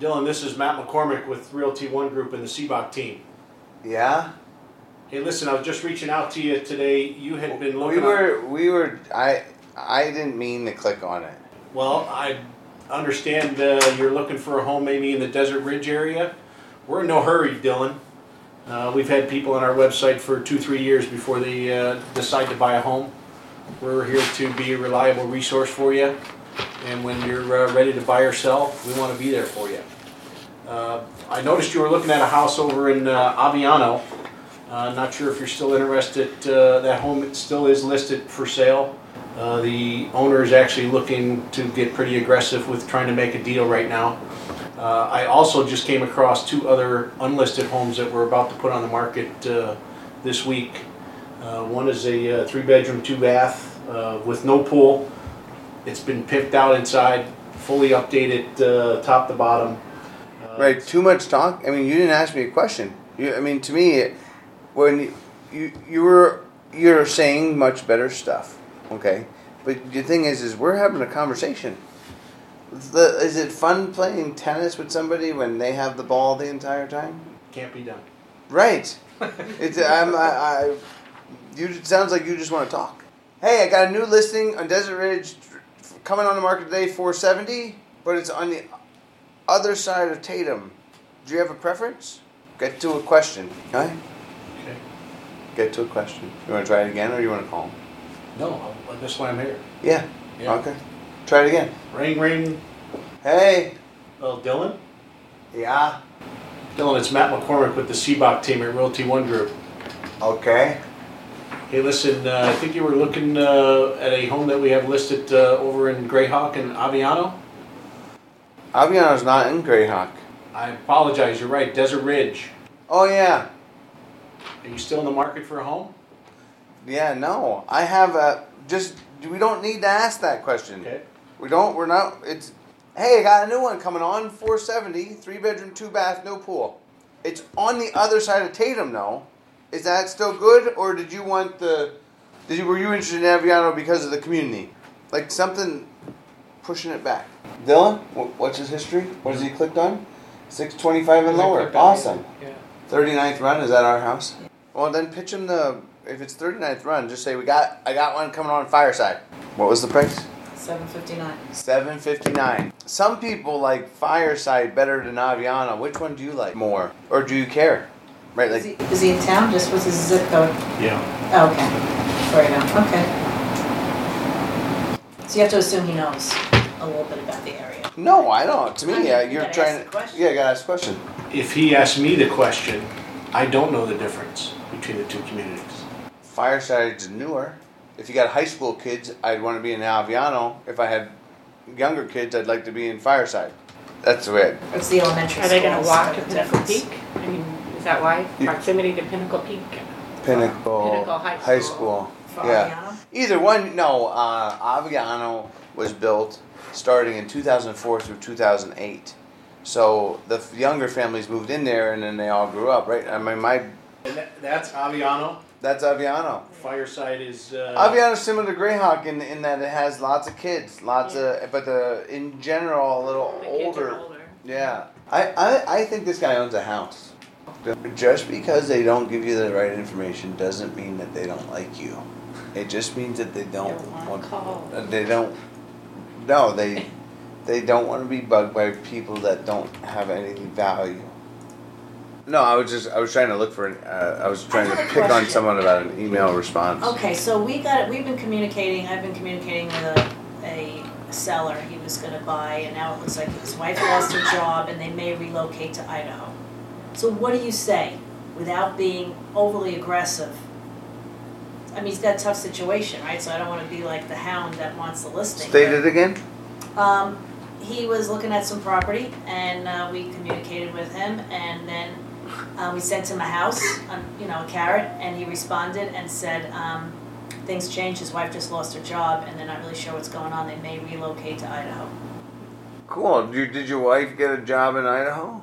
Dylan, this is Matt McCormick with Realty One Group and the Sibbach team. Yeah? Hey, listen, I was just reaching out to you today. You had been looking. We were we were I I didn't mean to click on it. well, I understand uh, you're looking for a home maybe in the Desert Ridge area. We're in no hurry, Dylan. Uh, we've had people on our website for two, three years before they uh, decide to buy a home. We're here to be a reliable resource for you. And when you're uh, ready to buy or sell, we want to be there for you. Uh, I noticed you were looking at a house over in uh, Aviano. Uh, not sure if you're still interested. Uh, that home still is listed for sale. Uh, the owner is actually looking to get pretty aggressive with trying to make a deal right now. I also just came across two other unlisted homes that we're about to put on the market this week. One is a three bedroom, two bath with no pool. It's been picked out inside, fully updated uh, top to bottom. Uh, Right, too much talk. I mean, you didn't ask me a question. You, I mean, to me, when you, you you were you're saying much better stuff, okay? But the thing is, is we're having a conversation. The, is it fun playing tennis with somebody when they have the ball the entire time? Can't be done. Right. It's I'm I, I you it sounds like you just want to talk. Hey, I got a new listing on Desert Ridge coming on the market today 470, but it's on the other side of Tatum. Do you have a preference? Get to a question. Okay? Okay. Get to a question. You want to try it again or you want to call him? No, I- that's why I'm here. Yeah. Yeah. Okay. Try it again. Ring, ring. Hey. Well, Dylan? Yeah. Dylan, it's Matt McCormick with the Sibbach team at Realty One Group. Okay. Hey, listen, uh, I think you were looking uh, at a home that we have listed uh, over in Greyhawk and Aviano. Aviano's not in Greyhawk. I apologize, you're right, Desert Ridge. Oh yeah. Are you still in the market for a home? Yeah, no. I have a just we don't need to ask that question. Okay. We don't. We're not. It's. Hey, I got a new one coming on. 470, three bedroom, two bath, no pool. It's on the other side of Tatum, though. Is that still good, or did you want the? Did you were you interested in Aviano because of the community, like something pushing it back? Dylan, what's his history? What has he clicked on? Six twenty five and lower. Awesome. Yeah. 39th run is that our house? Well, then pitch him the. If it's 39th run, just say we got. I got one coming on Fireside. What was the price? Seven fifty-nine. Seven fifty nine. Some people like Fireside better than Aviano. Which one do you like more, or do you care? Right, Is he, like is he in town? Just what's his zip code? Yeah. Oh, okay. Right now. Okay. So you have to assume he knows a little bit about the area. no, I don't. To I me, mean, yeah, you you're gotta trying. ask the question. Yeah, you gotta ask a question. If he asked me the question, I don't know the difference between the two communities. Fireside's newer. If you got high school kids, I'd want to be in Aviano. If I had younger kids, I'd like to be in Fireside. That's the way. What's the elementary school. Are they gonna walk are to the Pinnacle difference? Peak? I mean, is that why? You- Proximity to Pinnacle Peak? Pinnacle, Pinnacle High School. For Yeah. Aviano? Either one, no. Uh, Aviano was built starting in 2004 through 2008. So the f- younger families moved in there, and then they all grew up, right? I mean, my And that, that's Aviano. that's Aviano. Fireside is. Uh, Aviano's similar to Greyhawk in in that it has lots of kids, lots of, but the in general a little The kids are older. older. Yeah, I, I I think this guy owns a house. Just because they don't give you the right information doesn't mean that they don't like you. It just means that they don't Don't want. call. uh, They don't. No, they they don't want to be bugged by people that don't have any value. No, I was just I was trying to look for an. Uh, I was trying to have a pick on someone about an email response. Okay, so we got, we've been communicating, I've been communicating with a, a seller, he was gonna buy, and now it looks like his wife lost her job and they may relocate to Idaho. So what do you say, without being overly aggressive? I mean, he's got a tough situation, right, so I don't wanna be like the hound that wants the listing. State it again. Um, he was looking at some property and uh, we communicated with him and then uh, we sent him a house, um, you know, a carrot, and he responded and said, um, things changed, his wife just lost her job and they're not really sure what's going on, they may relocate to Idaho. Cool. Did, did your wife get a job in Idaho?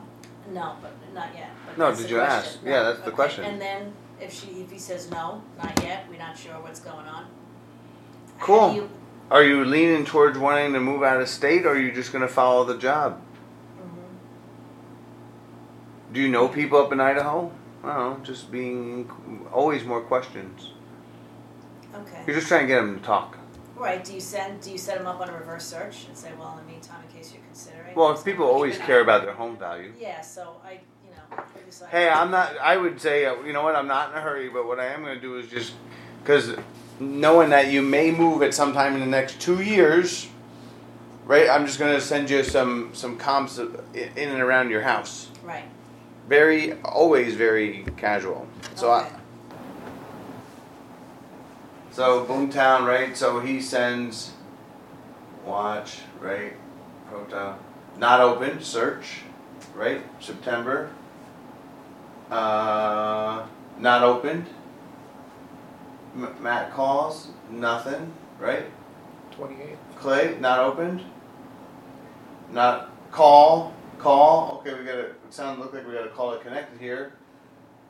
No, but not yet. But No, that's did the you question. ask? Yeah, that's the Okay, question. And then if she, if he says no, not yet, we're not sure what's going on. How Cool. do you- Are you leaning towards wanting to move out of state, or are you just going to follow the job? Mhm. Do you know people up in Idaho? I don't know. Just being always more questions. Okay. You're just trying to get them to talk. Right, do you send, do you set them up on a reverse search and say, well, in the meantime, in case you're considering? Well, what's people always care about their home value. Yeah, so I, you know, I. Hey, I'm not. I would say, uh, you know what? I'm not in a hurry, but what I am going to do is just because knowing that you may move at some time in the next two years, right? I'm just going to send you some some comps in and around your house. Right, Very, always very casual. So I, okay, So Boomtown, right? So he sends watch, right? Prota. Not open, search, right? September. Uh, not opened. M- Matt calls, nothing, right? 28. Clay, not opened. Not call, call. Okay, we got to. It sounds look like we got a call it connected here.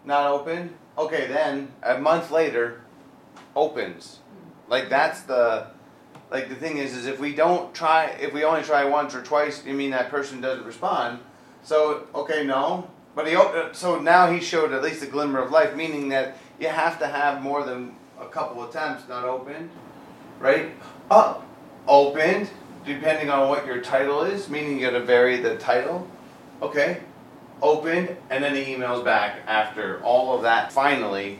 Not open. Okay, then a month later, opens. Like that's the, like the thing is, is if we don't try, if we only try once or twice, you mean that person doesn't respond. So okay, no. But he so now he showed at least a glimmer of life, meaning that you have to have more than a couple attempts not opened, right? Up, opened, depending on what your title is, meaning you got to vary the title. Okay, opened, and then he emails back after all of that. Finally,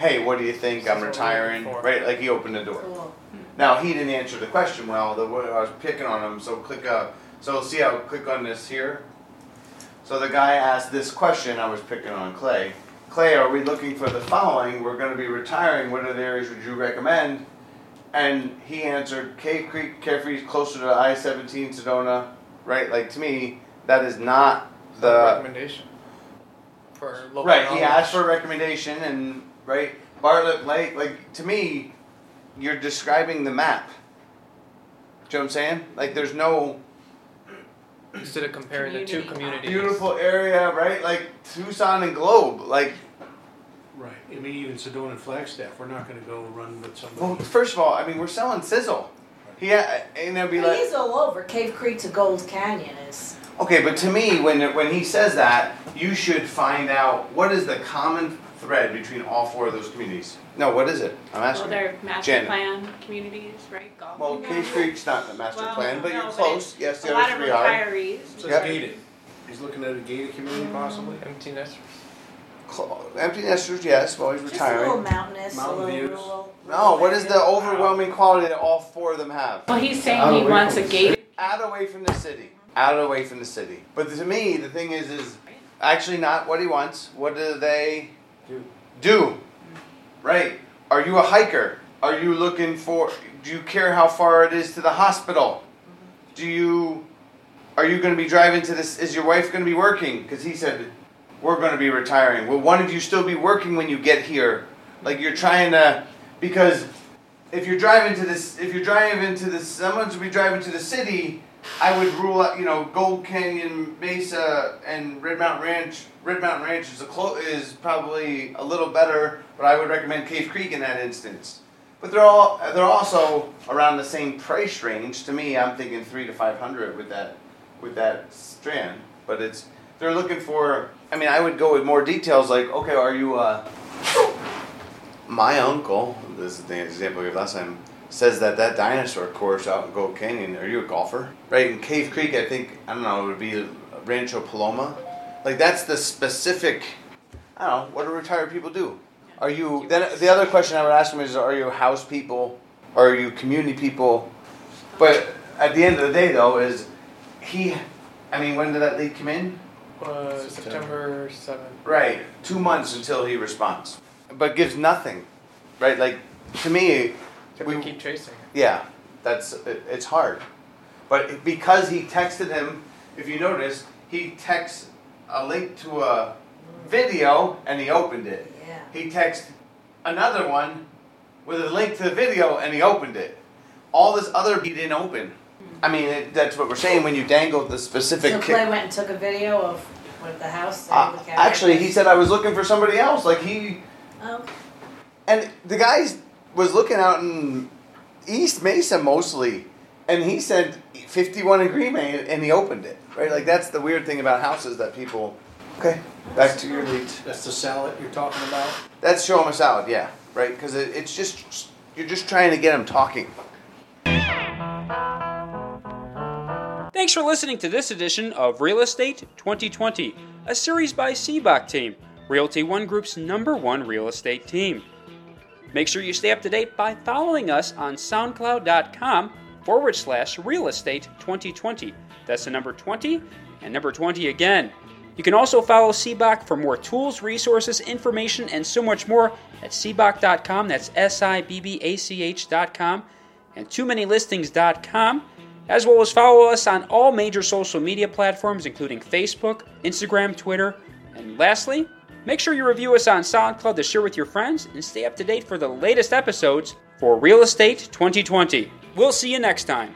hey, what do you think? I'm That's what we're retiring, right? Like he opened the door. cool, Now he didn't answer the question well. The I was picking on him, so click up. So see how click on this here. So the guy asked this question. I was picking on Clay. Clay, are we looking for the following? We're going to be retiring. What are the areas would you recommend? And he answered Cave Creek, Carefree, closer to I-17, Sedona, right? Like to me, that is not The the recommendation for local Right, he asked for a recommendation, and right, Bartlett Lake, like to me, you're describing the map. Do you know what I'm saying? Like, there's no instead of comparing the two communities. beautiful area, right? Like Tucson and Globe. Like, Right, I mean, even Sedona and Flagstaff, we're not gonna go run with some well, first of all, I mean, we're selling sizzle. Yeah, uh, and they'll be But like, he's all over, Cave Creek to Gold Canyon is, okay, but to me, when when he says that, you should find out what is the common thread between all four of those communities. No, what is it? I'm asking. Well, asking. they're master Janet. plan communities, right? Golf. Well, Cave Creek's not the master Well, plan, but no, you're but close. Yes, A the lot other of three are. retirees. So Yeah. it's gated. He's looking at a gated community mm-hmm. possibly. Empty nesters. Cl- Empty nesters, yes, while he's just a little retiring. mountainous, a Mountain little views. rural. No, what is the overwhelming quality that all four of them have? Well, he's Out saying he wants a from the gated. Out away from the city. Out away from the city. But to me, the thing is, is actually not what he wants. What do they Do. do? Right. Are you a hiker? Are you looking for? Do you care how far it is to the hospital? Do you? Are you going to be driving to this? Is your wife going to be working? Because he said, we're going to be retiring. Will one of you still be working when you get here? Like you're trying to, because if you're driving to this, if you're driving to this, someone's be driving to the city. I would rule out, you know, Gold Canyon, Mesa, and Red Mountain Ranch. Red Mountain Ranch is a clo- is probably a little better, but I would recommend Cave Creek in that instance. But they're all they're also around the same price range. To me, I'm thinking three to five hundred with that with that strand. But it's they're looking for. I mean, I would go with more details. Like, okay, are you? Uh, my uncle, this is the example we gave last time, says that that dinosaur course out in Gold Canyon. Are you a golfer? Right in Cave Creek, I think I don't know. It would be Rancho Paloma. Like that's the specific. I don't know. What do retired people do? Are you then? The other question I would ask them is: Are you house people? Are you community people? But at the end of the day, though, is he? I mean, when did that lead come in? Uh, September. September 7th. Right, two months until he responds, but gives nothing. Right, like to me, If We- we keep chasing it. yeah, that's it, it's hard. But because he texted him, if you notice, he texts a link to a video and he opened it. Yeah. He texted another one with a link to the video and he opened it. All this other he didn't open. I mean, it, that's what we're saying when you dangle the specific. So ki- Clay went and took a video of what the house. Uh, he actually, he said I was looking for somebody else. Like he Oh, and the guy was looking out in East Mesa mostly, and he said 51 in Green Bay, and he opened it. Right, like that's the weird thing about houses that people. Okay, back to your leads. That's the salad you're talking about? That's show them a salad, yeah, right? Because it, it's just you're just trying to get them talking. Thanks for listening to this edition of Real Estate 2020, a series by Sibbach Team, Realty One Group's number one real estate team. Make sure you stay up to date by following us on SoundCloud.com forward slash real estate 2020. That's the number 20 and number 20 again. You can also follow Sibbach for more tools, resources, information, and so much more at Sibbach.com. That's S I B B A C H.com and too many listings.com as well as follow us on all major social media platforms, including Facebook, Instagram, Twitter, and lastly, make sure you review us on SoundCloud to share with your friends and stay up to date for the latest episodes for Real Estate 2020. We'll see you next time.